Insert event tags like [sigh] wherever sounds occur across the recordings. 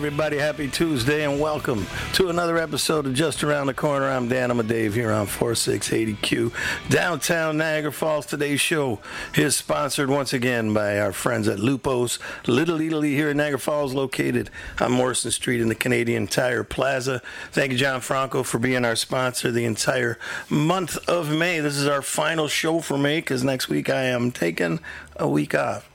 Everybody, happy Tuesday and welcome to another episode of Just Around the Corner. I'm Dan, I'm a Dave here on 4680Q, downtown Niagara Falls. Today's show is sponsored once again by our friends at Lupo's Little Italy here in Niagara Falls, located on Morrison Street in the Canadian Tire Plaza. Thank you, John Franco, for being our sponsor the entire month of May. This is our final show for May because next week I am taking a week off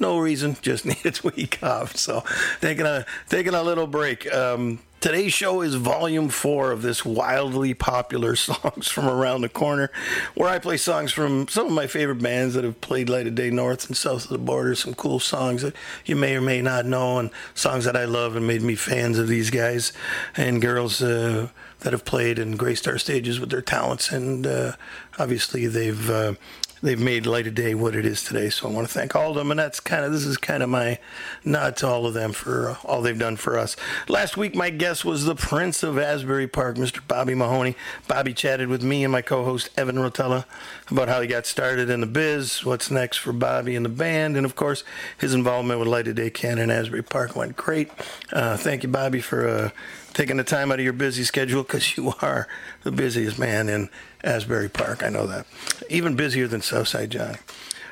no reason, just [laughs] needed a week off. So taking a taking a little break. Um, today's show is volume four of this wildly popular [laughs] songs from around the corner, where I play songs from some of my favorite bands that have played light of day north and south of the border. Some cool songs that you may or may not know, and songs that I love and made me fans of these guys and girls. Uh, that have played and graced our stages with their talents, and uh, obviously they've uh, they've made light of day what it is today. So I want to thank all of them, and that's kind of this is kind of my nod to all of them for all they've done for us. Last week, my guest was the Prince of Asbury Park, Mr. Bobby Mahoney. Bobby chatted with me and my co-host Evan Rotella about how he got started in the biz, what's next for Bobby and the band, and of course his involvement with Light of Day Canon Asbury Park went great. Uh, thank you, Bobby, for. Uh, taking the time out of your busy schedule because you [laughs] are the busiest man in Asbury Park. I know that. Even busier than Southside Johnny.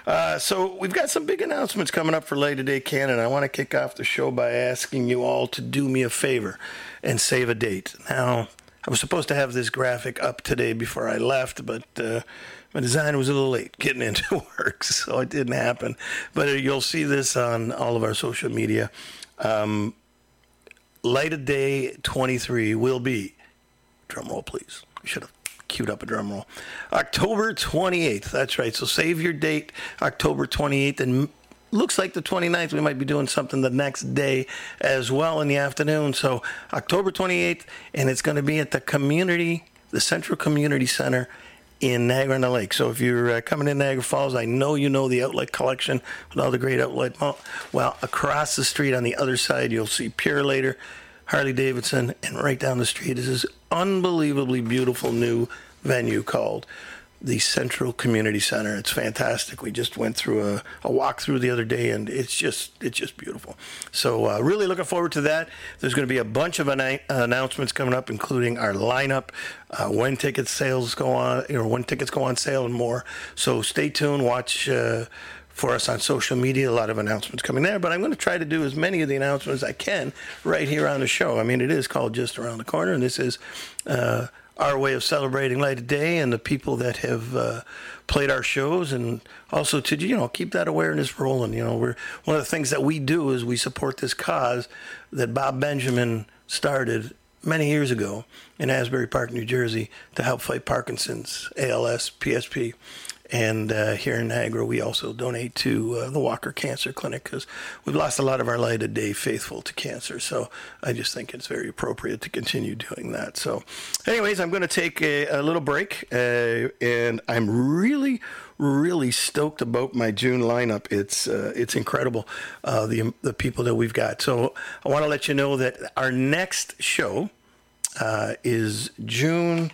Uh, so we've got some big announcements coming up for Light of Day Canada. I want to kick off the show by asking you all to do me a favor and save a date. Now, I was supposed to have this graphic up today before I left, but uh, my design was a little late getting [laughs] into work, so it didn't happen. But you'll see this on all of our social media. Um, Light of Day 23 will be, drum roll please. Should have queued up a drum roll. October 28th. That's right. So save your date, October 28th. And looks like the 29th, we might be doing something the next day as well in the afternoon. So October 28th, and it's going to be at the community, the Central Community Center in Niagara on the Lake. So if you're uh, coming in Niagara Falls, I know you know the outlet collection with all the great outlet. Well, across the street on the other side, you'll see Purolator Harley Davidson, and right down the street is this unbelievably beautiful new venue called the Central Community Center. It's fantastic. We just went through a, a walkthrough the other day, and it's just it's just beautiful. So uh, really looking forward to that. There's going to be a bunch of an- announcements coming up, including our lineup, uh, when ticket sales go on, know, when tickets go on sale, and more. So stay tuned. Watch. Uh, for us on social media. A lot of announcements coming there, but I'm going to try to do as many of the announcements as I can right here on the show. I mean, it is called Just Around the Corner, and this is uh, our way of celebrating Light of Day and the people that have uh, played our shows, and also to you know keep that awareness rolling. You know, we're one of the things that we do is we support this cause that Bob Benjamin started many years ago in Asbury Park, New Jersey, to help fight Parkinson's, ALS, PSP. And uh, here in Niagara, we also donate to uh, the Walker Cancer Clinic because we've lost a lot of our light of day faithful to cancer. So I just think it's very appropriate to continue doing that. So, anyways, I'm going to take a, a, little break, uh, and I'm really, really stoked about my June lineup. It's uh, it's incredible uh, the the people that we've got. So I want to let you know that our next show uh, is June.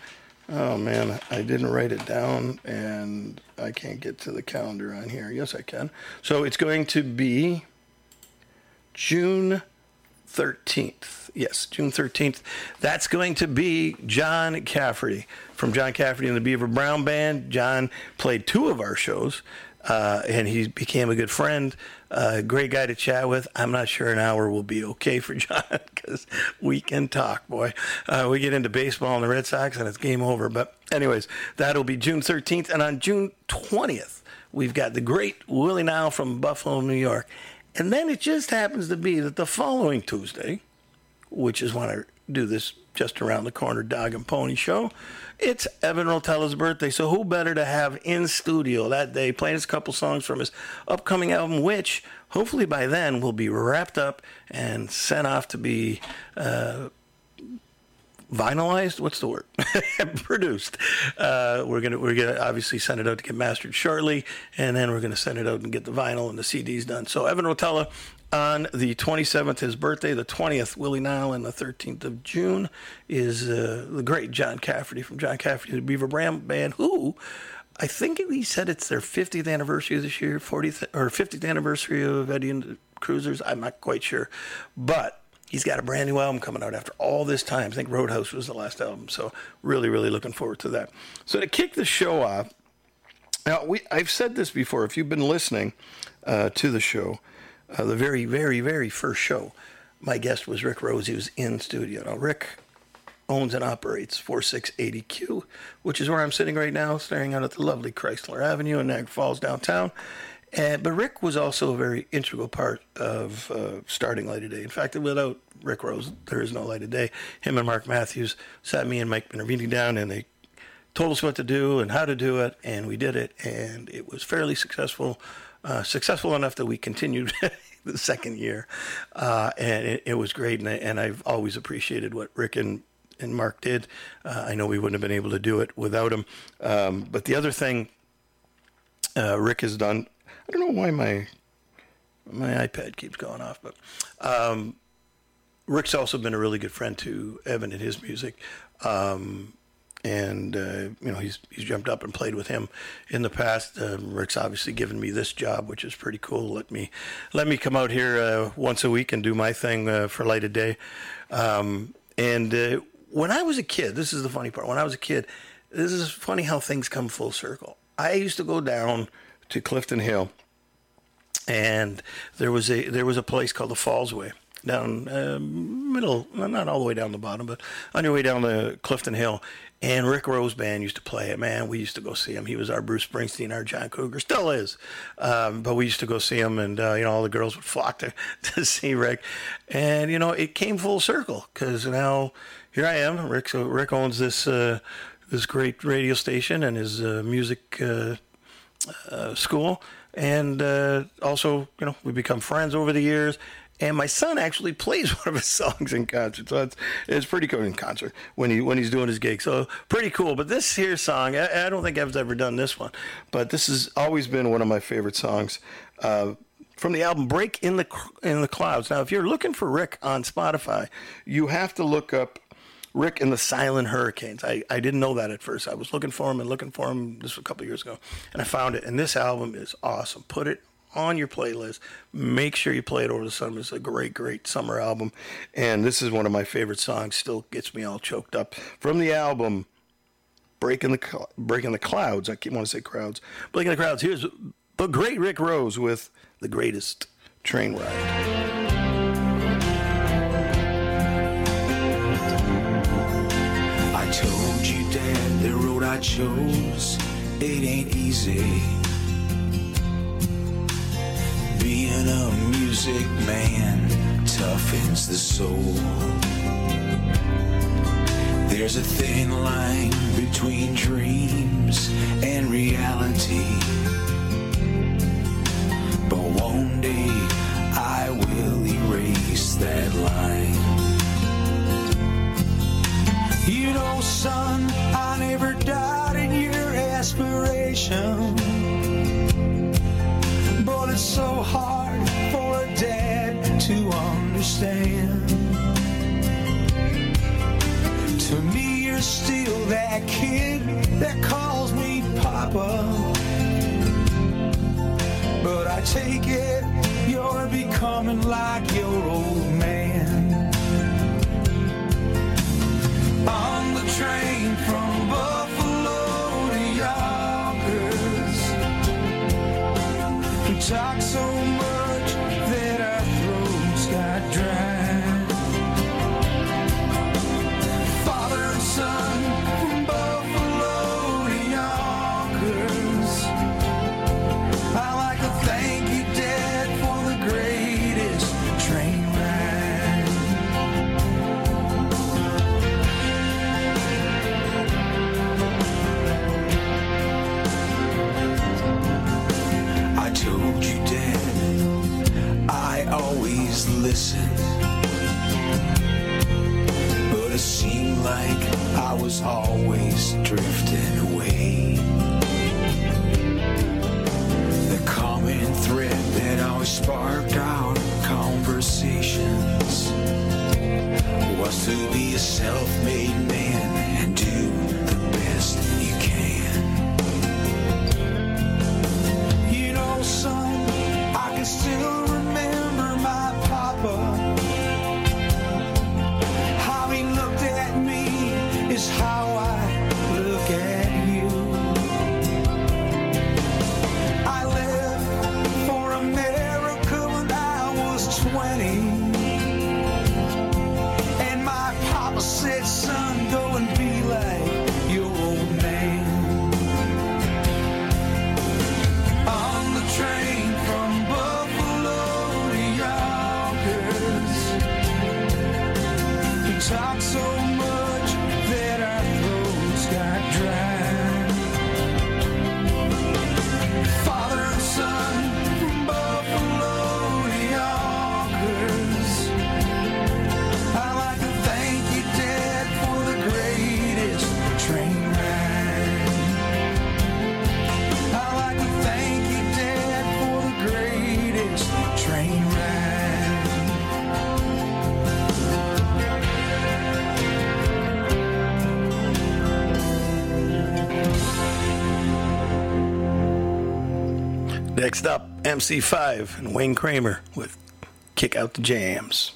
Oh man, I didn't write it down and I can't get to the calendar on here. Yes, I can. So it's going to be June 13th. Yes, June 13th. That's going to be John Cafferty from John Cafferty and the Beaver Brown Band. John played two of our shows uh, and he became a good friend. Uh, great guy to chat with. I'm not sure an hour will be okay for [laughs] John because we can talk, boy. Uh, we get into baseball and the Red Sox and it's game over. But, anyways, that'll be June 13th. And on June 20th, we've got the great Willie Nile from Buffalo, New York. And then it just happens to be that the following Tuesday, which is when I do this just around the corner dog and pony show, it's Evan Rotella's birthday, so who better to have in studio that day playing us a couple songs from his upcoming album, which hopefully by then will be wrapped up and sent off to be uh, vinylized. What's the word? [laughs] Produced. Uh, we're gonna we're gonna obviously send it out to get mastered shortly, and then we're gonna send it out and get the vinyl and the CDs done. So Evan Rotella on the 27th, his birthday, the 20th, Willie Nile, and the 13th of June is uh, the great John Cafferty from John Cafferty, the Beaver Brown Band, who I think he said it's their 50th anniversary this year, 40th or 50th anniversary of Eddie and the Cruisers. I'm not quite sure, but he's got a brand new album coming out after all this time. I think Roadhouse was the last album, so really, really looking forward to that. So to kick the show off, now we I've said this before. If you've been listening uh, to the show, uh, the very, very, very first show, my guest was Rick Rose. He was in studio. Now Rick owns and operates 4680Q, which is where I'm sitting right now, staring out at the lovely Chrysler Avenue in Niagara Falls downtown. And, but Rick was also a very integral part of uh, starting Light of Day. In fact, without Rick Rose, there is no Light of Day. Him and Mark Matthews sat me and Mike Minervini down, and they told us what to do and how to do it, and we did it, and it was fairly successful. Uh, successful enough that we continued [laughs] the second year, uh, and it, it, was great. And, I, and I've always appreciated what Rick and and Mark did. Uh, I know we wouldn't have been able to do it without him. Um, but the other thing uh, Rick has done I don't know why my my iPad keeps going off, but um, Rick's also been a really good friend to Evan and his music. Um, and uh, you know he's he's jumped up and played with him in the past. Uh, Rick's obviously given me this job, which is pretty cool. Let me let me come out here uh, once a week and do my thing uh, for Light of Day. Um, and uh, when I was a kid, this is the funny part. When I was a kid, this is funny how things come full circle. I used to go down to Clifton Hill, and there was a there was a place called the Fallsway down uh, middle, not all the way down the bottom, but on your way down the Clifton Hill. And Rick Rose band used to play it. Man, we used to go see him. He was our Bruce Springsteen, our John Cougar, still is. Um, but we used to go see him, and uh, you know all the girls would [laughs] flock to to see Rick. And you know it came full circle because now here I am. Rick Rick owns this uh, this great radio station and his uh, music uh, uh, school, and also, you know, we become friends over the years. And my son actually plays [laughs] one of his songs in concert, so it's it's pretty cool in concert when he when he's doing his gig. So pretty cool. But this here song, I, I don't think I've ever done this one, but this has always been one of my favorite songs. Uh, from the album Break in the in the Clouds. Now, if you're looking for Rick on Spotify, you have to look up Rick and the Silent Hurricanes. I, I didn't know that at first. I was looking for him and looking for him this was a couple years ago, and I found it. And this album is awesome. Put it on your playlist. Make sure you play it over the summer. It's a great, great summer album, and this is one of my favorite songs. Still gets me all choked up from the album. Breaking the breaking the clouds. I keep want to say crowds. Breaking the crowds. Here's the great Rick Rose with the greatest train ride. I told you, Dad, the road I chose, it ain't easy. Being a music man toughens the soul. There's a thin line between dreams and reality. But one day I will erase that line. You know, son, I never doubted your aspiration. So hard for a dad to understand. To me, you're still that kid that calls me Papa. But I take it you're becoming like your old man. On the train from we listen. But it seemed like I was always drifting away. The common thread that always sparked our conversations was to be a self-made man MC5 and Wayne Kramer with Kick Out the Jams.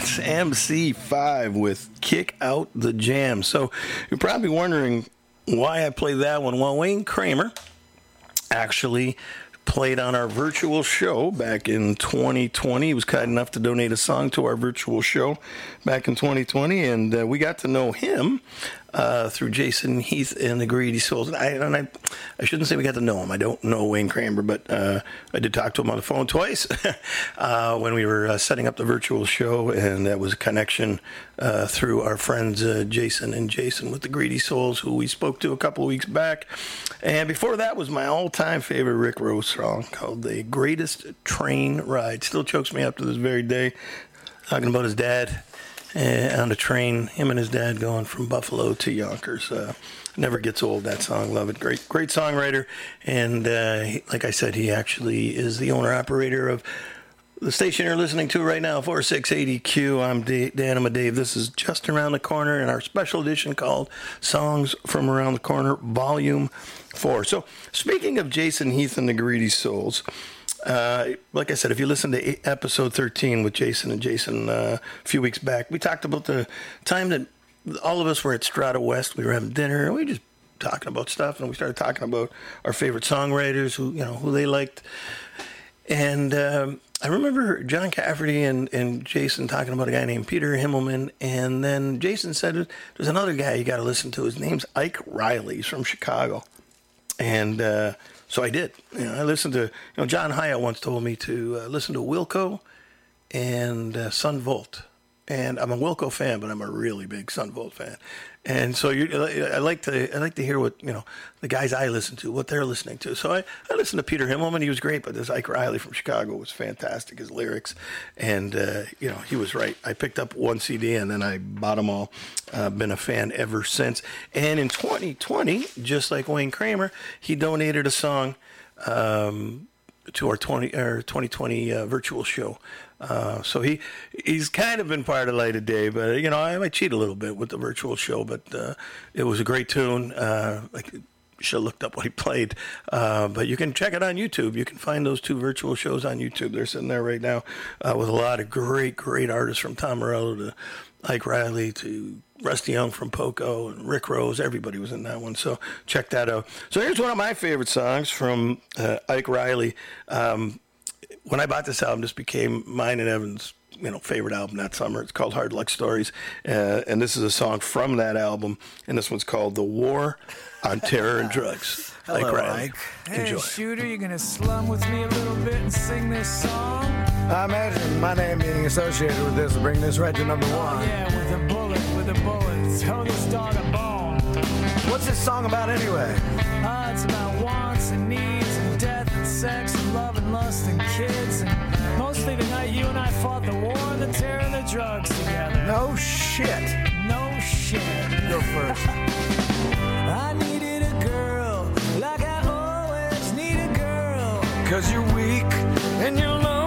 That's MC5 with Kick Out the Jam. So you're probably wondering why I played that one. Well, Wayne Kramer actually played on our virtual show back in 2020. He was kind enough to donate a song to our virtual show back in 2020, and uh, we got to know him uh, through Jason Heath and the Greedy Souls. And I, and I, I shouldn't say we got to know him. I don't know Wayne Kramer, but uh, I did talk to him on the phone [laughs] twice uh, when we were uh, setting up the virtual show, and that was a connection uh, through our friends Jason and Jason with the Greedy Souls, who we spoke to a couple of weeks back. And before that was my all-time favorite Rick Rose song called "The Greatest Train Ride." Still chokes me up to this very day. Talking about his dad on a train, him and his dad going from Buffalo to Yonkers. Uh, never gets old. That song, love it. Great, great songwriter, and uh, he, like I said, he actually is the owner operator of the station you're listening to right now, 4680Q. I'm D- Danima Dave. This is just around the corner in our special edition called Songs from Around the Corner, Volume 4. So, speaking of Jason Heath and the Greedy Souls, Uh, like I said, if you listen to episode 13 with Jason and Jason uh, a few weeks back, we talked about the time that all of us were at Strata West. We were having dinner and we just talking about stuff, and we started talking about our favorite songwriters, who you know who they liked. And um, I remember John Cafferty and, and Jason talking about a guy named Peter Himmelman. And then Jason said, There's another guy you got to listen to. His name's Ike Reilly. He's from Chicago. And uh, so I did. You know, I listened to, you know, John Hiatt once told me to uh, listen to Wilco and uh, Son Volt. And I'm a Wilco fan, but I'm a really big Son Volt fan. And so I like to I like to hear what you know the guys I listen to, what they're listening to. So I, I listened to Peter Himmelman. He was great, but this Ike Reilly from Chicago was fantastic. His lyrics, and uh, you know he was right. I picked up one CD and then I bought them all. Uh, been a fan ever since. And in 2020, just like Wayne Kramer, he donated a song. Um, to our 20 or 2020 uh, virtual show. Uh, so he he's kind of been part of Light of Day, but you know I might cheat a little bit with the virtual show, but uh, it was a great tune. Uh, I should have looked up what he played, uh, but you can check it on YouTube. You can find those two virtual shows on YouTube. They're sitting there right now uh, with a lot of great, great artists from Tom Morello to Ike Reilly to Rusty Young from Poco and Rick Rose. Everybody was in that one. So check that out. So here's one of my favorite songs from uh, Ike Reilly. Um, when I bought this album, this became mine and Evan's you know favorite album that summer. It's called Hard Luck Stories, uh, and this is a song from that album. And this one's called "The War on Terror and Drugs." [laughs] Hello, Ike Reilly. Ike. Hey, Enjoy. shooter, you gonna slum with me a little bit and sing this song? I imagine my name being associated with this will bring this right to number one. Yeah, with a bullet, with a bullet. Throw this dog a bone. What's this song about anyway? Ah, it's about wants and needs and death and sex and lust and kids and mostly the night you and I fought the war and the terror and the drugs together. No shit. No shit. Go first. I needed a girl like I always need a girl. Cause you're weak and you're lonely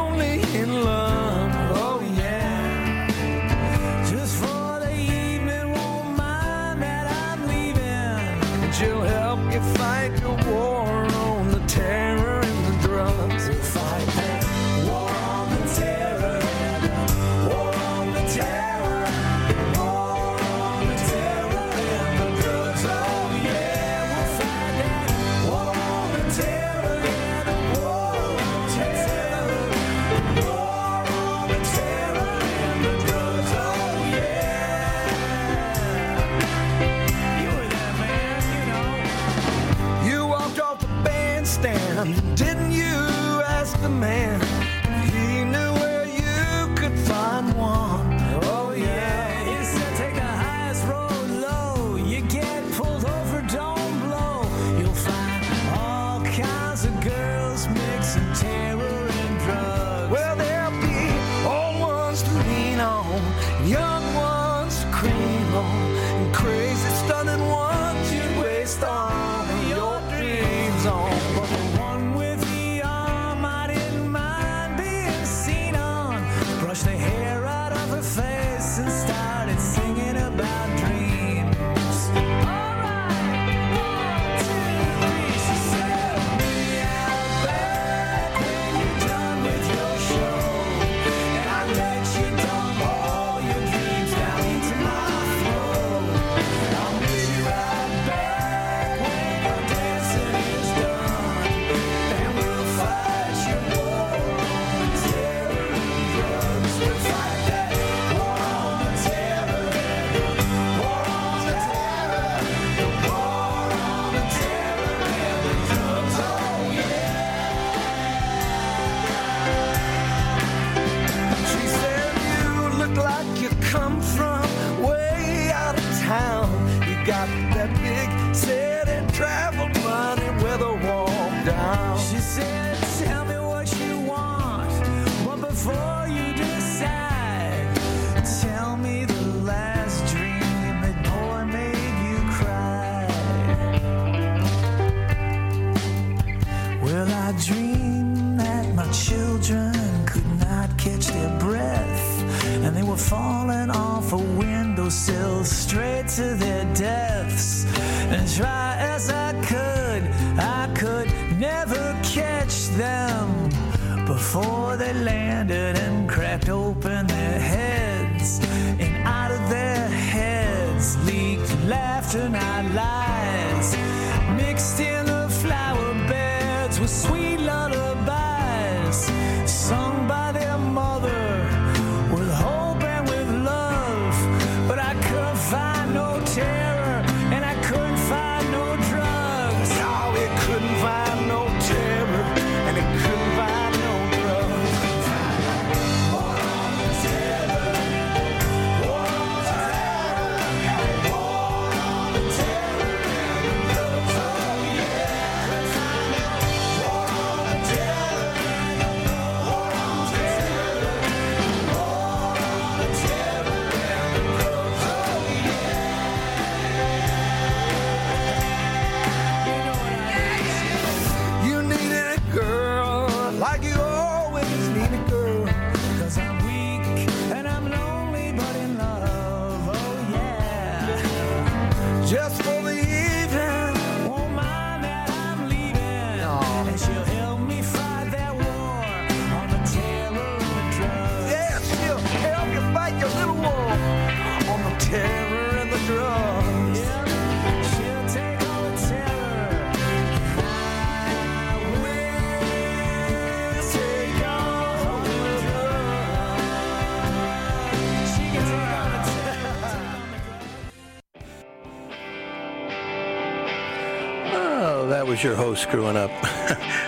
was your host screwing up. [laughs]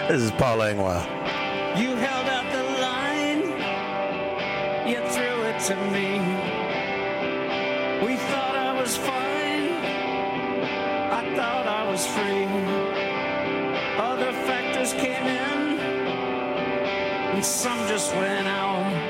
this is Paul Langlois. You held up the line, you threw it to me. We thought I was fine, I thought I was free. Other factors came in, and some just went out.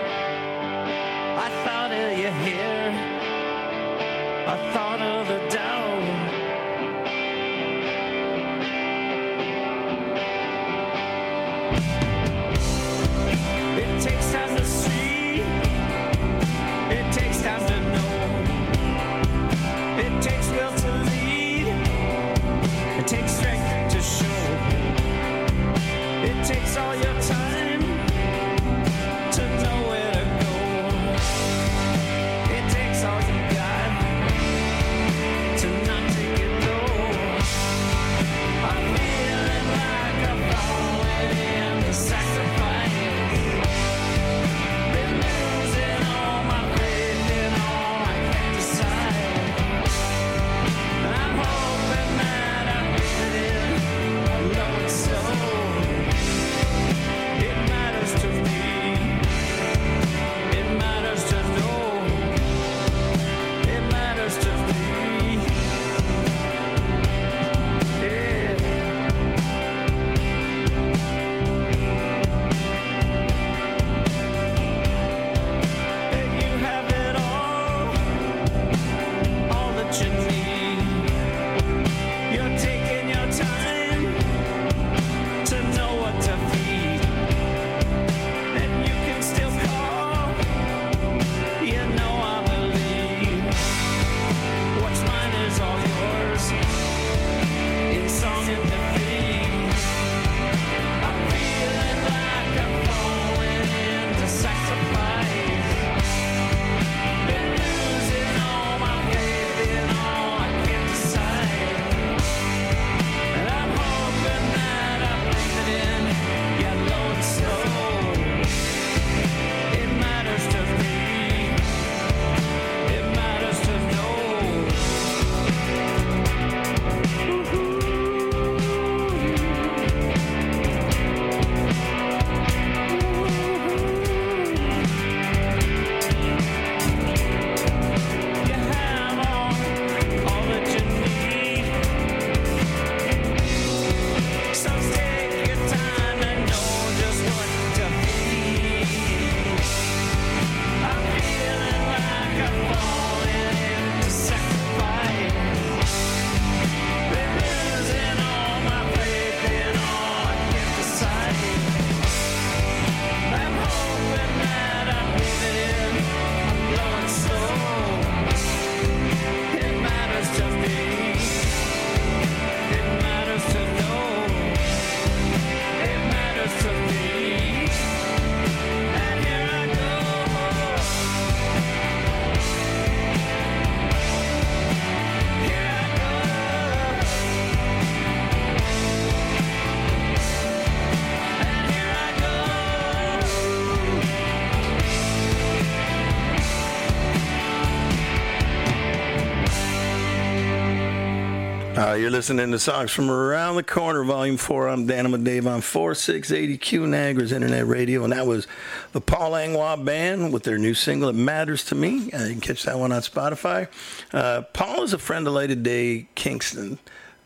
Uh, you're listening to songs from around the corner, Volume Four. I'm Dan Dave on 4680Q Niagara's Internet Radio, and that was the Paul Langlois Band with their new single "It Matters to Me." Uh, you can catch that one on Spotify. Uh, Paul is a friend of Light of Day Kingston.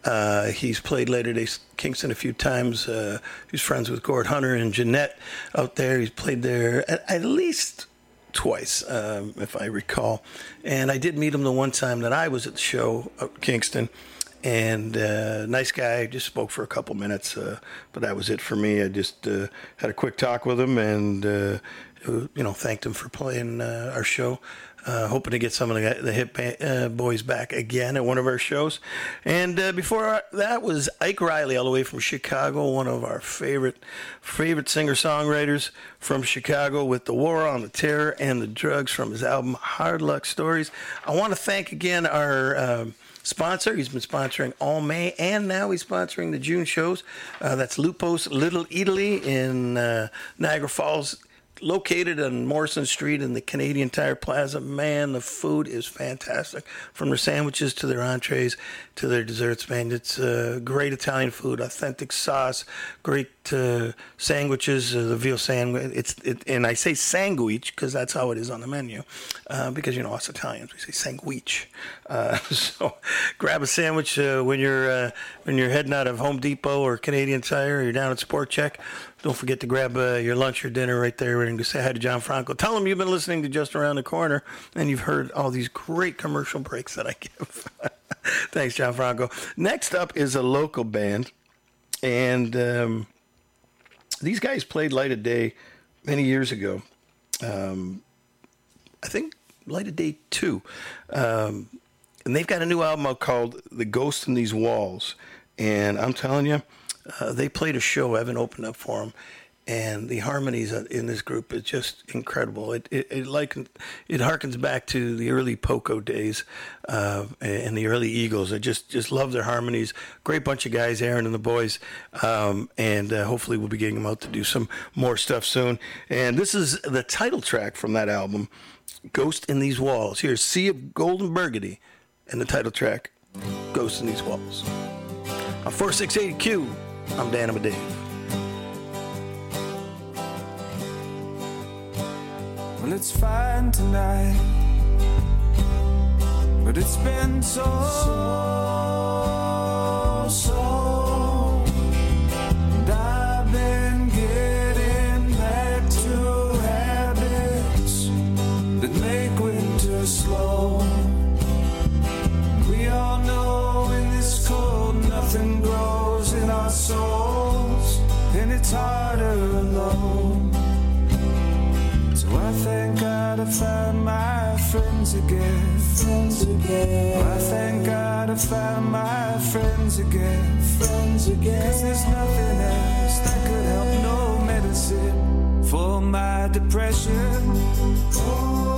Uh, he's played Light of Day Kingston a few times. Uh, he's friends with Gord Hunter and Jeanette out there. He's played there at, at least twice, um, if I recall. And I did meet him the one time that I was at the show at Kingston. And uh, nice guy, just spoke for a couple minutes, uh, but that was it for me. I just uh, had a quick talk with him and, uh, you know, thanked him for playing uh, our show. Uh, hoping to get some of the, the hip boys back again at one of our shows. And before that was Ike Reilly, all the way from Chicago, one of our favorite favorite singer songwriters from Chicago, with the War on the Terror and the Drugs from his album Hard Luck Stories. I want to thank again our. Um, sponsor. He's been sponsoring all May, and now he's sponsoring the June shows. Uh, that's Lupo's Little Italy in uh, Niagara Falls, located on Morrison Street in the Canadian Tire Plaza. Man, the food is fantastic. From their sandwiches to their entrees to their desserts, man, it's uh, great Italian food, authentic sauce, great uh, sandwiches. Uh, the veal sandwich. It's it, and I say sandwich because that's how it is on the menu. Uh, because you know us Italians, we say sandwich. Uh, [laughs] so grab a sandwich uh, when you're when you're heading out of Home Depot or Canadian Tire. Or you're down at Sport Chek. Don't forget to grab uh, your lunch or dinner right there and say hi to John Franco. Tell him you've been listening to Just Around the Corner and you've heard all these great commercial breaks that I give. [laughs] Thanks, John Franco. Next up is a local band, and um, these guys played Light of Day many years ago. Um, I think Light of Day 2. Um, and they've got a new album called The Ghost in These Walls. And I'm telling you, uh, they played a show. Evan opened up for them, and the harmonies in this group is just incredible. It it, it like it harkens back to the early Poco days uh, and the early Eagles. I just just love their harmonies. Great bunch of guys, Aaron and the boys, um, and uh, hopefully we'll be getting them out to do some more stuff soon. And this is the title track from that album, "Ghost in These Walls." Here's "Sea of Gold and Burgundy," and the title track, "Ghost in These Walls." On 4680Q. I'm Dan Dave. Well, it's fine tonight, but it's been so, so. Friends again. Friends again. I thank God I found my friends again. Friends again. Cause there's nothing else that could help no medicine for my depression. I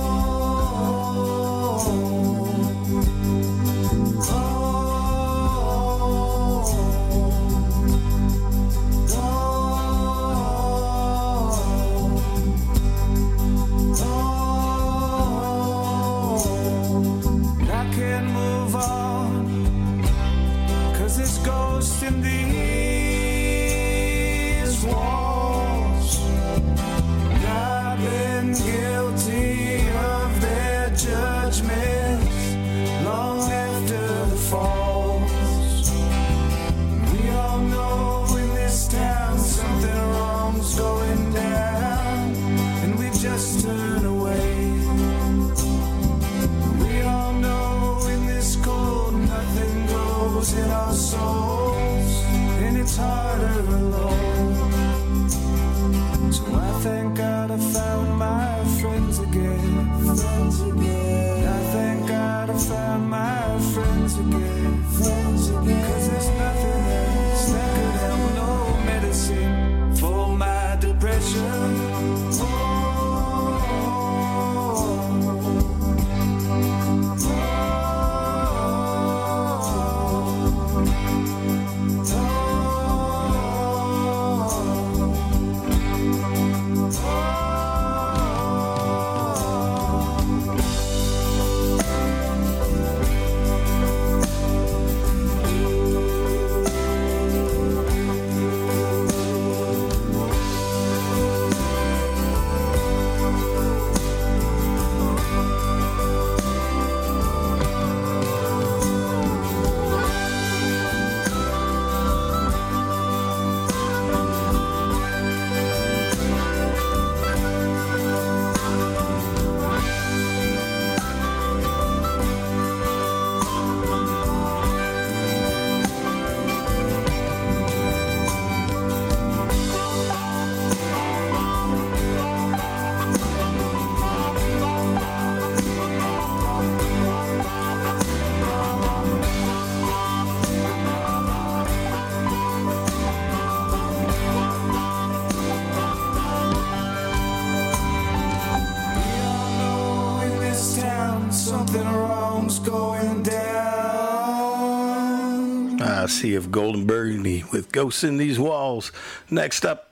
Ah, of Gold and Burgundy with Ghosts in These Walls. Next up,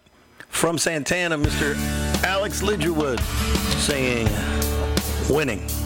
from Santana, Mr. Alex Ligertwood singing Winning.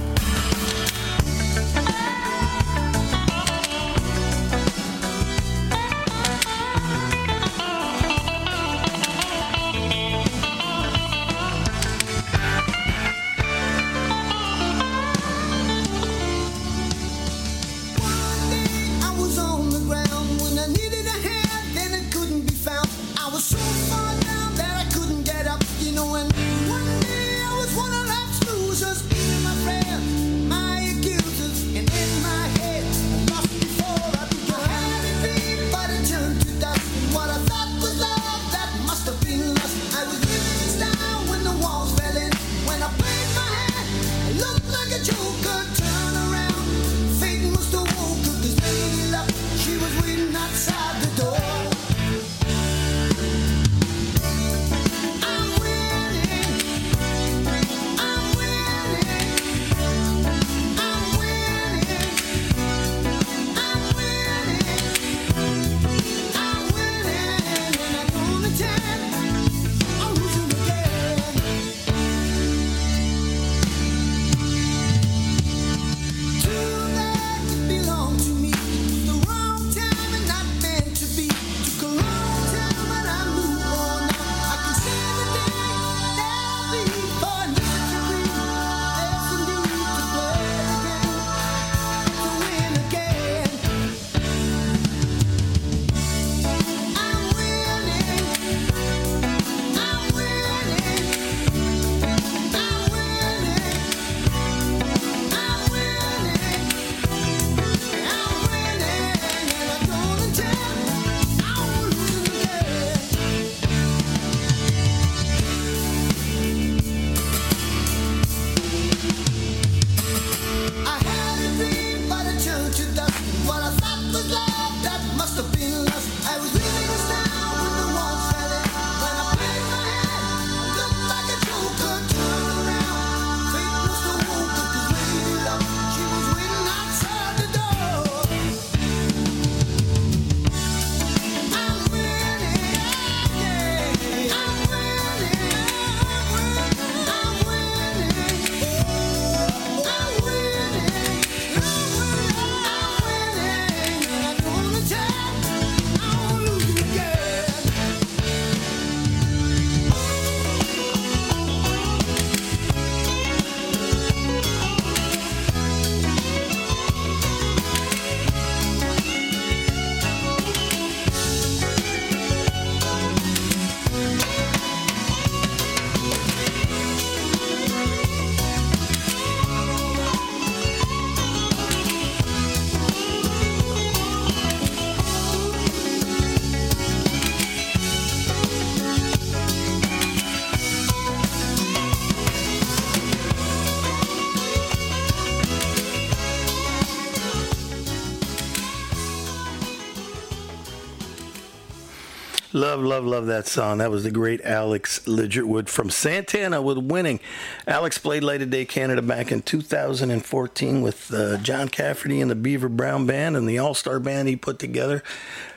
Love, love, love that song. That was the great Alex Ligertwood from Santana with Winning. Alex played Light of Day Canada back in 2014 with uh, John Cafferty and the Beaver Brown Band and the All Star Band he put together.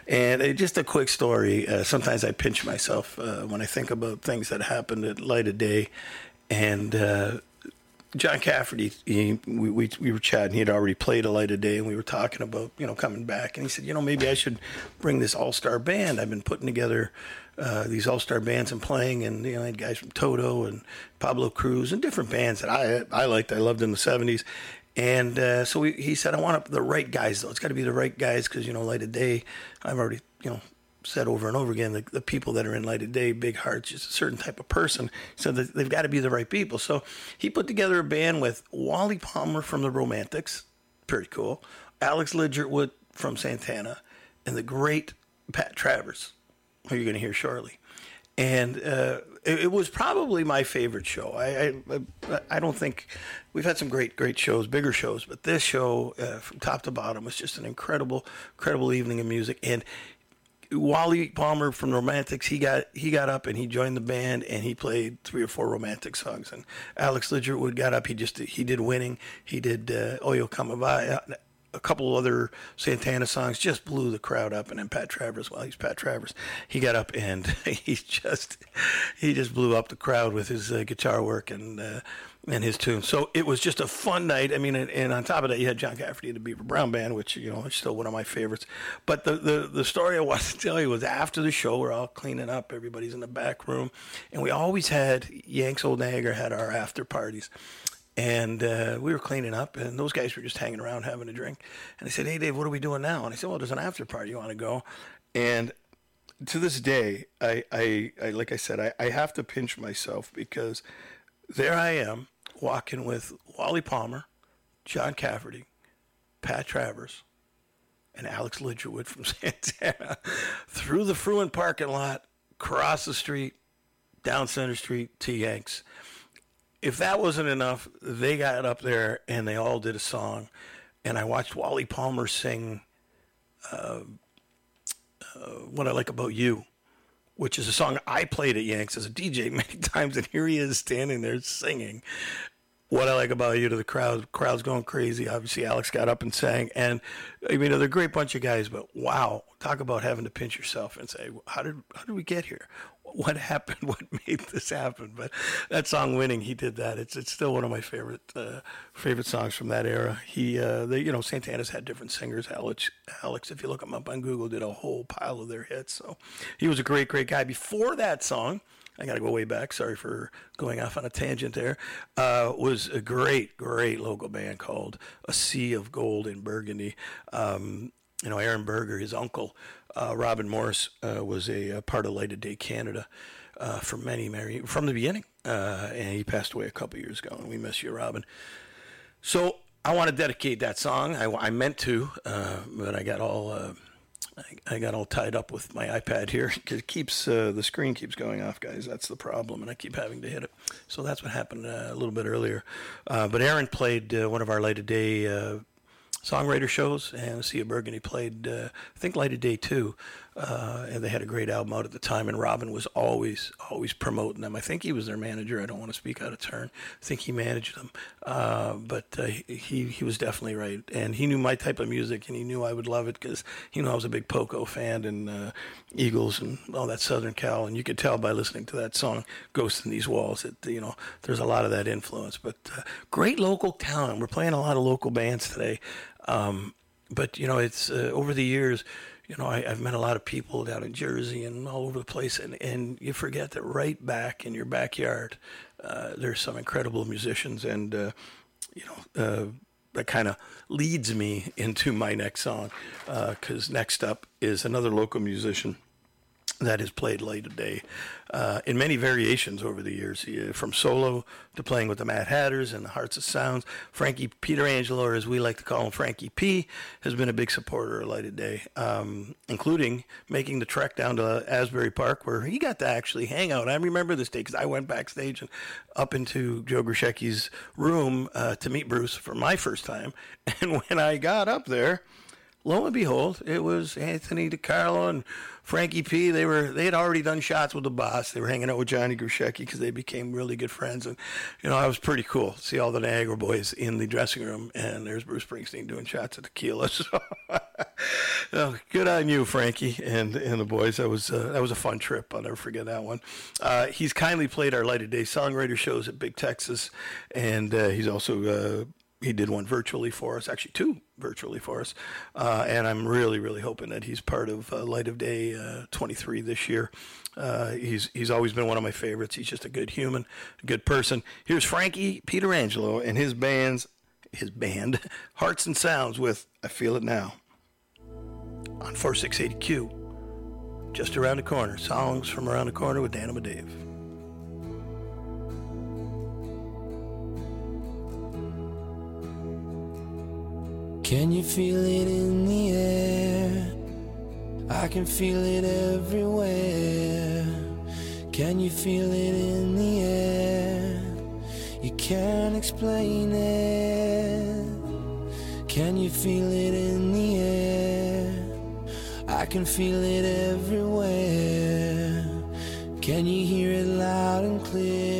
And uh, just a quick story. Uh, sometimes I pinch myself uh, when I think about things that happened at Light of Day. And uh, John Cafferty, he, we, we we were chatting. He had already played a light of day, and we were talking about you know coming back. And he said, you know, maybe I should bring this all star band. I've been putting together uh, these all star bands and playing, and you know, I had guys from Toto and Pablo Cruise and different bands that I I liked. I loved in the seventies. And uh, so we, he said, I want the right guys though. It's got to be the right guys because you know, light of day. I've already you know said over and over again, the, the people that are in Light of Day, Big Hearts, just a certain type of person. So that they've got to be the right people. So he put together a band with Wally Palmer from the Romantics, pretty cool. Alex Ligertwood from Santana, and the great Pat Travers, who you're going to hear shortly. And uh, it, it was probably my favorite show. I, I I don't think we've had some great great shows, bigger shows, but this show uh, from top to bottom was just an incredible incredible evening of music. And Wally Palmer from Romantics, he got he got up and he joined the band and he played three or four romantic songs. And Alex Ligertwood got up, he just he did Winning, he did uh, Oye Como Va, a couple other Santana songs, just blew the crowd up. And then Pat Travers, well, he's Pat Travers, he got up and [laughs] he just he just blew up the crowd with his uh, guitar work and. Uh, and his tune. So it was just a fun night. I mean, and, and on top of that, you had John Cafferty and the Beaver Brown Band, which you know is still one of my favorites. But the the the story I wanted to tell you was after the show, we're all cleaning up, everybody's in the back room, and we always had Yanks Old Niagara had our after parties. And uh, we were cleaning up, and those guys were just hanging around having a drink. And I said, "Hey, Dave, what are we doing now?" And I said, "Well, there's an after party. You want to go?" And to this day, I, I, I like I said, I, I have to pinch myself because there I am walking with Wally Palmer, John Cafferty, Pat Travers, and Alex Ligertwood from [laughs] Santana through the Fruin parking lot, across the street, down Center Street to Yanks. If that wasn't enough, they got up there and they all did a song. And I watched Wally Palmer sing uh, uh, What I Like About You which is a song I played at Yanks as a DJ many [laughs] times, and here he is standing there singing. What I like about you to the crowd, crowd's going crazy. Obviously, Alex got up and sang, and I mean, they're a great bunch of guys. But wow, talk about having to pinch yourself and say, "How did how did we get here? What happened? [laughs] What made this happen?" But that song, "Winning," he did that. It's it's still one of my favorite uh, favorite songs from that era. He, uh, they, you know, Santana's had different singers. Alex, Alex, if you look him up on Google, did a whole pile of their hits. So he was a great, great guy. Before that song. I got to go way back. Sorry for going off on a tangent there. Uh, was a great, great local band called A Sea of Gold and Burgundy. Um, you know, Aaron Berger, his uncle, uh, Robin Morris, uh, was a, a part of Light of Day Canada uh, for many, many from the beginning, uh, and he passed away a couple years ago. And we miss you, Robin. So I want to dedicate that song. I, I meant to, uh, but I got all. Uh, I, I got all tied up with my iPad here it keeps the screen keeps going off, guys. That's the problem, and I keep having to hit it. So that's what happened a little bit earlier. But Aaron played one of our light of day songwriter shows, and Sea of Burgundy played, uh, I think, Light of Day too. Uh, and they had a great album out at the time, and Robin was always, always promoting them. I think he was their manager. I don't want to speak out of turn. I think he managed them, uh, but uh, he he was definitely right, and he knew my type of music, and he knew I would love it because he knew I was a big Poco fan and uh, Eagles and all that Southern Cal, and you could tell by listening to that song "Ghosts in These Walls" that you know there's a lot of that influence. But uh, great local talent. We're playing a lot of local bands today. Um, but you know, it's uh, over the years. You know, I, I've met a lot of people down in Jersey and all over the place, and, and you forget that right back in your backyard, uh, there's some incredible musicians, and uh, you know, uh, that kind of leads me into my next song, because next up is another local musician that has played late today uh, in many variations over the years, uh, from solo to playing with the Mad Hatters and the Hearts and Sounds. Frankie Pietrangelo, or as we like to call him, Frankie P, has been a big supporter of Light of Day, um, including making the trek down to Asbury Park where he got to actually hang out. I remember this day because I went backstage and up into Joe Grushecky's room uh, to meet Bruce for my first time. [laughs] And when I got up there, lo and behold, it was Anthony DiCarlo and Frankie P. They were they had already done shots with the boss. They were hanging out with Johnny Grushecky because they became really good friends. And you know, it was pretty cool. to See all the Niagara boys in the dressing room, and there's Bruce Springsteen doing shots of tequila. [laughs] So, [laughs] oh, good on you, Frankie, and and the boys. That was uh, that was a fun trip. I'll never forget that one. Uh, he's kindly played our Light of Day songwriter shows at Big Texas, and uh, he's also uh, he did one virtually for us, actually two virtually for us, uh, and I'm really, really hoping that he's part of uh, Light of Day uh, 23 this year. Uh, he's he's always been one of my favorites. He's just a good human, a good person. Here's Frankie Pietrangelo and his band's his band [laughs] Hearts and Sounds with "I Feel It Now" on 468Q, Just around the corner, songs from around the corner with Dan and Dave. Can you feel it in the air? I can feel it everywhere. Can you feel it in the air? You can't explain it. Can you feel it in the air? I can feel it everywhere. Can you hear it loud and clear?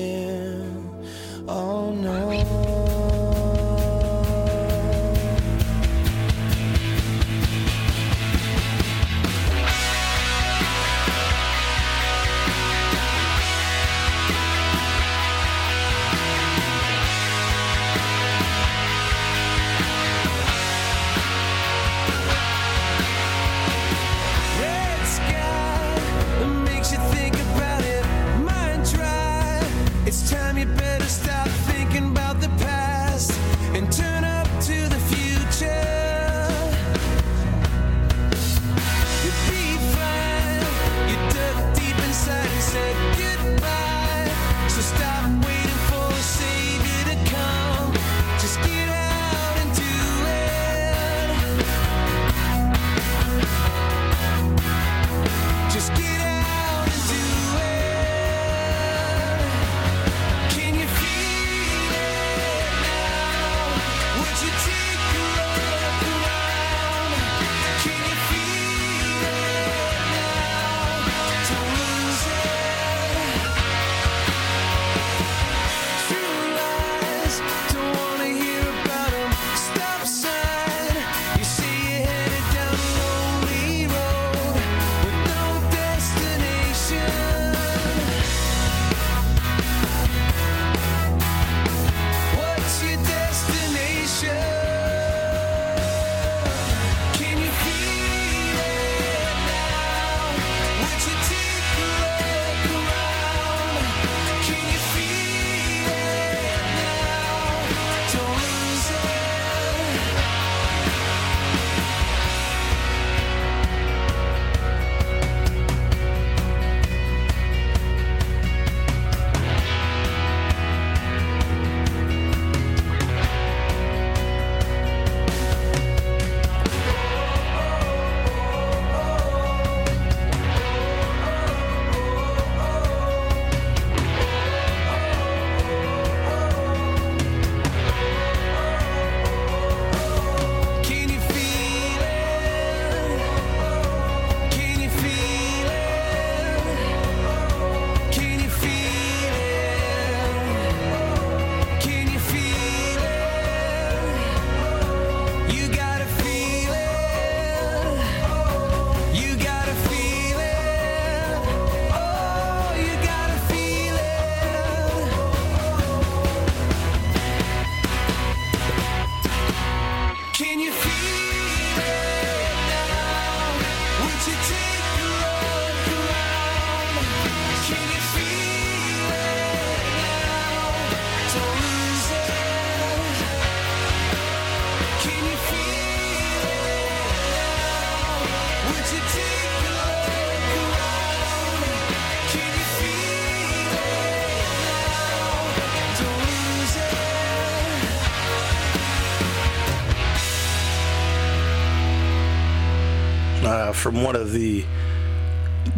Uh, from one of the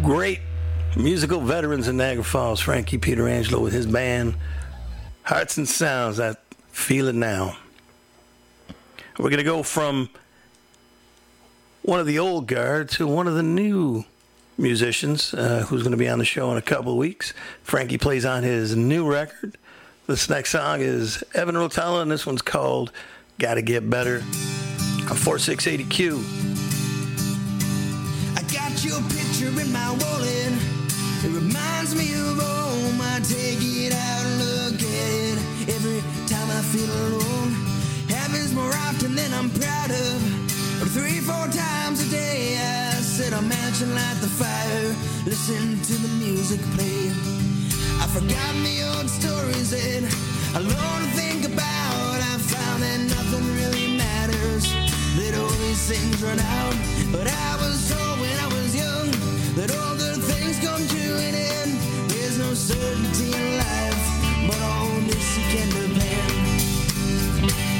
great musical veterans in Niagara Falls, Frankie Pietrangelo, with his band Hearts and Sounds. I feel it now. We're going to go from one of the old guard to one of the new musicians uh, who's going to be on the show in a couple of weeks. Frankie plays on his new record. This next song is Evan Rotella, and this one's called Gotta Get Better on 4680Q. Your picture in my wallet. It reminds me of home. I take it out and look at it every time I feel alone. Happens more often than I'm proud of. But three, four times a day, I sit on mansion, light the fire, listen to the music play. I forgot the old stories and alone to think about. I found that nothing really matters. That all these things run out. But I was told when I was that all good things come to an end. There's no certainty in life, but on this you can depend.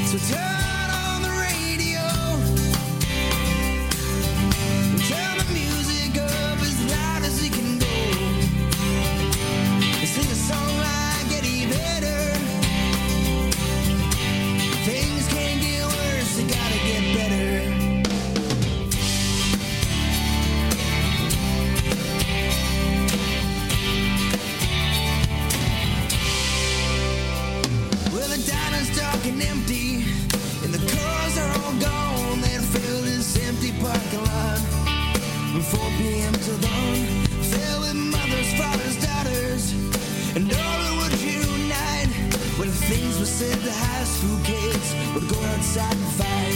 So turn said. The high school kids would go outside and fight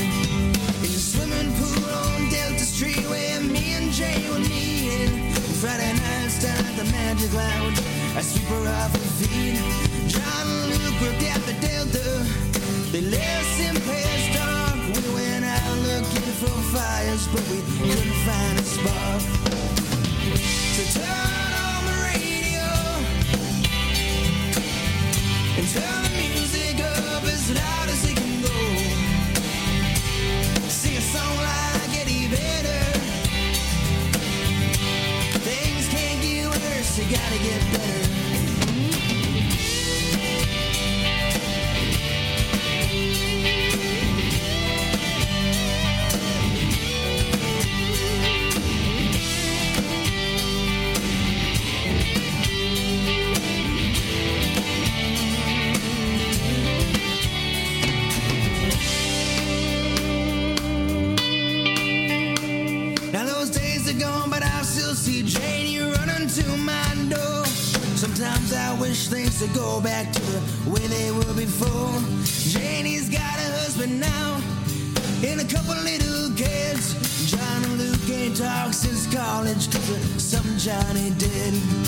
in the swimming pool on Delta Street where me and Jay were meeting. Friday nights down at the Magic Lounge, I sweep her off her feet. John and Luke worked at the Delta. They left in past dark. We went out looking for fires, but we couldn't find a spark. So turn on the radio and turn Johnny did.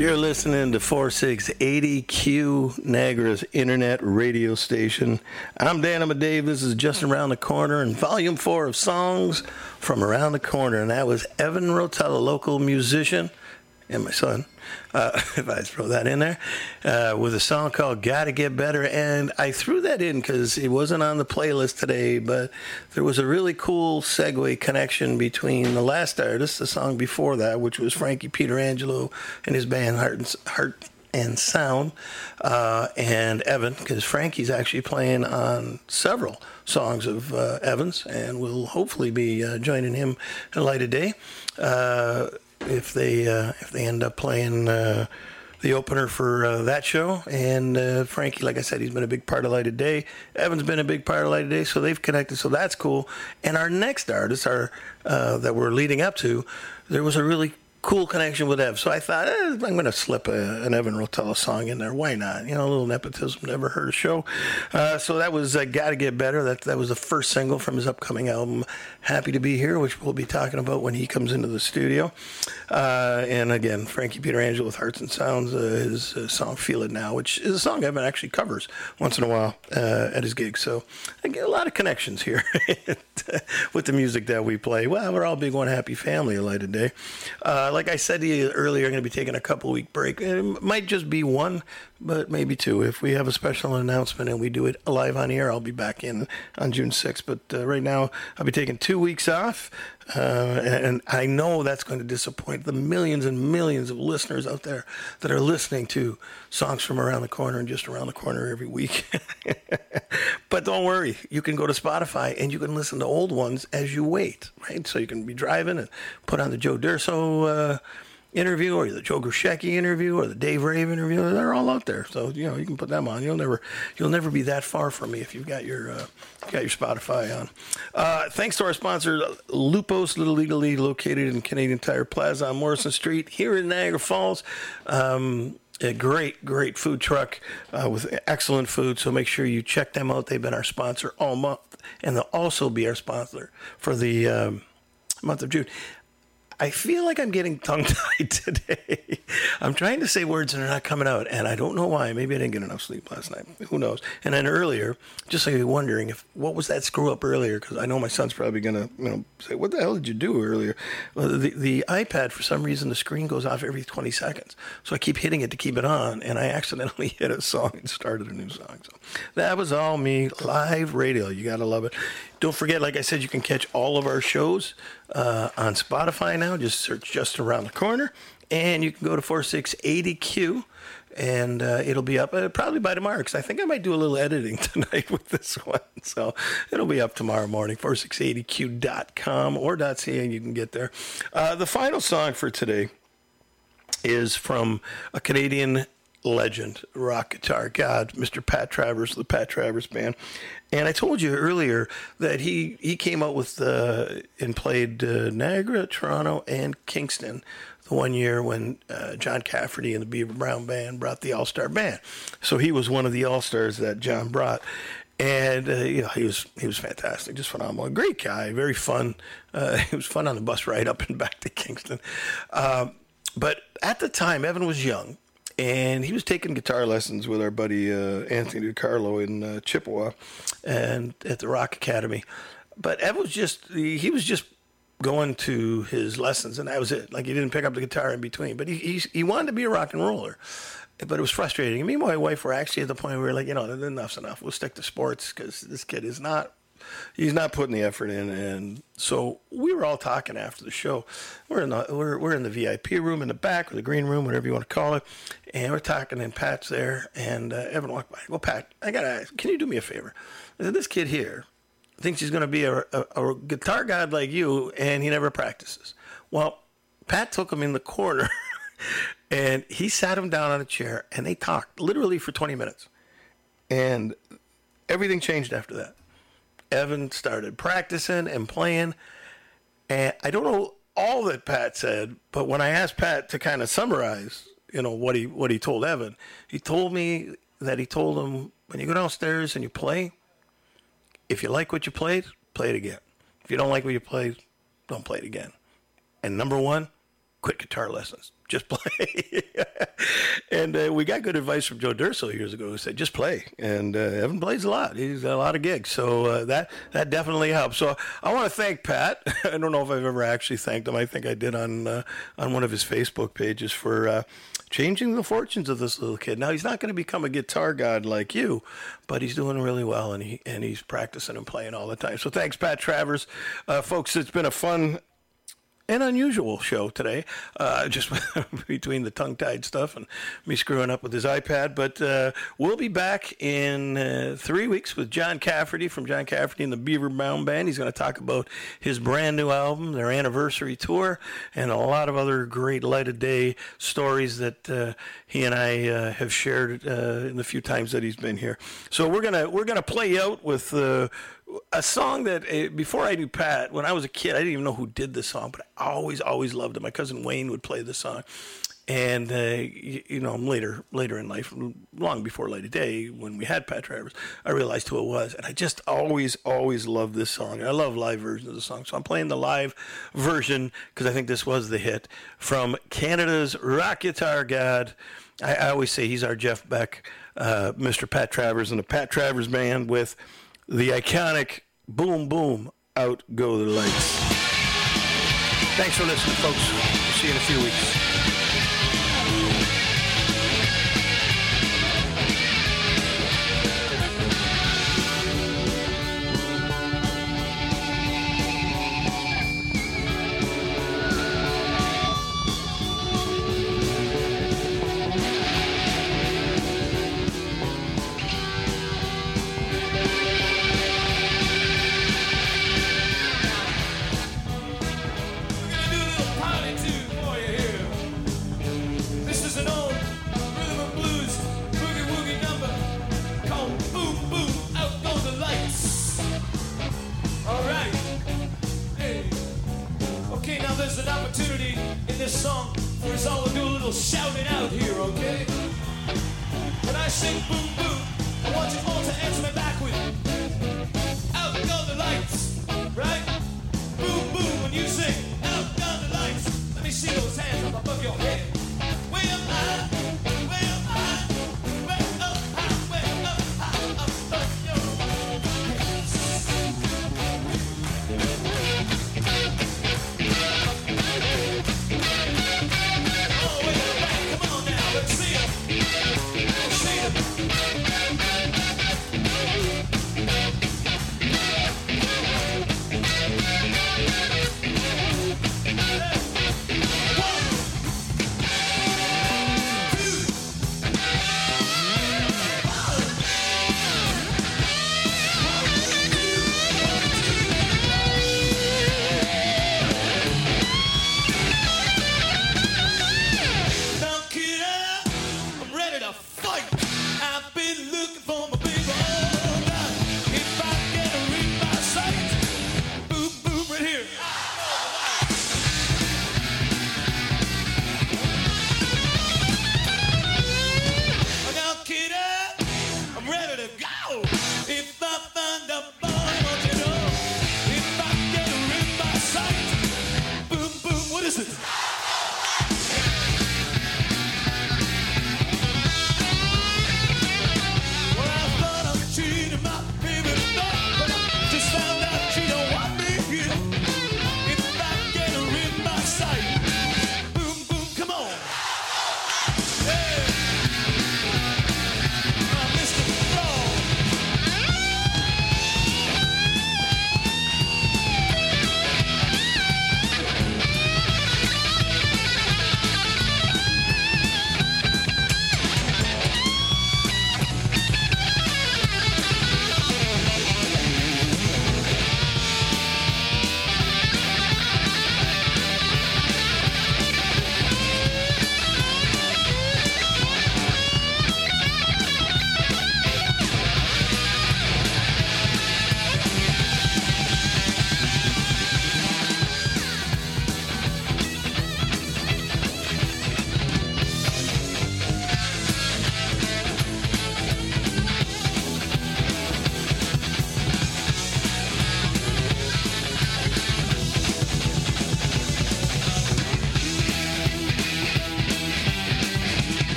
You're listening to 4680Q Niagara's internet radio station. I'm Dan Dave. This is just around the corner and volume four of songs from around the corner. And that was Evan Rotella, local musician, and my son, uh, [laughs] if I throw that in there, uh, with a song called Gotta Get Better. And I threw that in because it wasn't on the playlist today, but there was a really cool segue connection between the last artist, the song before that, which was Frankie Pietrangelo and his band Heart and, Heart and Sound, uh, and Evan, because Frankie's actually playing on several songs of uh, Evans, and we'll hopefully be uh, joining him a light of day uh, if they uh, if they end up playing. Uh, the opener for uh, that show. And uh, Frankie, like I said, he's been a big part of Light of Day. Evan's been a big part of Light of Day, so they've connected. So that's cool. And our next artist, our uh, that we're leading up to, there was a really cool connection with Ev. So I thought eh, I'm going to slip a, an Evan Rotella song in there. Why not? You know, a little nepotism. Never heard a show. Uh, so that was uh, "Gotta Get Better." That that was the first single from his upcoming album, "Happy to Be Here," which we'll be talking about when he comes into the studio. Uh, and again, Frankie Pietrangelo with Hearts and Sounds, uh, his uh, song "Feel It Now," which is a song Evan actually covers once in a while uh, at his gigs. So I get a lot of connections here [laughs] with the music that we play. Well, we're all big one happy family Light of Day. Like I said to you earlier, I'm going to be taking a couple week break. It might just be one, but maybe two. If we have a special announcement and we do it live on air, I'll be back in on June 6th. But uh, right now, I'll be taking two weeks off. Uh, and I know that's going to disappoint the millions and millions of listeners out there that are listening to songs from around the corner and just around the corner every week. [laughs] but don't worry, you can go to Spotify and you can listen to old ones as you wait, right? So you can be driving and put on the Joe Durso uh, interview or the Joe Grushecky interview or the Dave Rave interview. They're all out there, so you know you can put them on. You'll never you'll never be that far from me if you've got your uh, got your Spotify on. Uh, thanks to our sponsor Lupos Little Legally, located in Canadian Tire Plaza on Morrison Street here in Niagara Falls. Um, a great, great food truck uh, with excellent food. So make sure you check them out. They've been our sponsor all month, and they'll also be our sponsor for the um, month of June. I feel like I'm getting tongue tied [laughs] today. I'm trying to say words and they're not coming out, and I don't know why. Maybe I didn't get enough sleep last night. Who knows? And then earlier, just like wondering if what was that screw up earlier? Because I know my son's probably gonna you know say, "What the hell did you do earlier?" Well, the the iPad for some reason the screen goes off every 20 seconds, so I keep hitting it to keep it on, and I [laughs] accidentally hit a song and started a new song. So that was all me live radio. You gotta love it. Don't forget, like I said, you can catch all of our shows uh, on Spotify now. Just search just around the corner, and you can go to 4680Q, and uh, it'll be up uh, probably by tomorrow. Because I think I might do a little editing [laughs] tonight with this one, so it'll be up tomorrow morning. 4680Q.com or .ca. You can get there. Uh, the final song for today is from a Canadian legend, rock guitar god, Mr. Pat Travers, the Pat Travers Band. And I told you earlier that he, he came out with uh, and played uh, Niagara, Toronto, and Kingston the one year when uh, John Cafferty and the Beaver Brown Band brought the All Star Band. So he was one of the All Stars that John brought. And uh, you know he was he was fantastic, just phenomenal, great guy, very fun. Uh, [laughs] he was fun on the bus ride up and back to Kingston. Um, but at the time, Evan was young, and he was taking guitar lessons with our buddy uh, Anthony DiCarlo in uh, Chippawa, and at the Rock Academy. But Evan was just he was just going to his lessons, and that was it. Like he didn't pick up the guitar in between, but he he, he wanted to be a rock and roller. But it was frustrating. Me and my wife were actually at the point where we were like, you know, enough's enough. We'll stick to sports because this kid is not he's not putting the effort in. And so we were all talking after the show. We're in the we're, we're in the VIP room in the back or the green room, whatever you want to call it. And we're talking, and Pat's there, and uh, Evan walked by. Well, Pat, I gotta ask, can you do me a favor? I said, this kid here thinks he's going to be a, a, a guitar god like you, and he never practices. Well, Pat took him in the corner. [laughs] And he sat him down on a chair and they talked literally for 20 minutes. And everything changed after that. Evan started practicing and playing. And I don't know all that Pat said, but when I asked Pat to kind of summarize, you know, what he what he told Evan, he told me that he told him when you go downstairs and you play, if you like what you played, play it again. If you don't like what you played, don't play it again. And number one, quit guitar lessons. Just [laughs] play. and uh, we got good advice from Joe Durso years ago who said, just play. And uh, Evan plays a lot. He's got a lot of gigs. So uh, that, that definitely helps. So I want to thank Pat. [laughs] I don't know if I've ever actually thanked him. I think I did on, uh, on one of his Facebook pages for uh, changing the fortunes of this little kid. Now he's not going to become a guitar god like you, but he's doing really well and he and he's practicing and playing all the time. So thanks, Pat Travers, uh, folks. It's been a fun an unusual show today, uh, just [laughs] between the tongue tied stuff and me screwing up with his iPad. But uh, we'll be back in uh, three weeks with John Cafferty from John Cafferty and the Beaver Brown Band. He's going to talk about his brand new album, their anniversary tour, and a lot of other great light of day stories that uh, he and I uh, have shared uh, in the few times that he's been here. So we're gonna we're gonna play out with a song that uh, before I knew Pat, when I was a kid, I didn't even know who did the song, but I always, always loved it. My cousin Wayne would play the song, and uh, you, you know, later, later in life, long before of Day, when we had Pat Travers, I realized who it was, and I just always, always loved this song. I love live versions of the song, so I'm playing the live version because I think this was the hit from Canada's rock guitar god. I, I always say he's our Jeff Beck, uh, Mr. Pat Travers, and the Pat Travers Band with the iconic Boom Boom Out Go the Lights. Thanks for listening, folks. See you in a few weeks.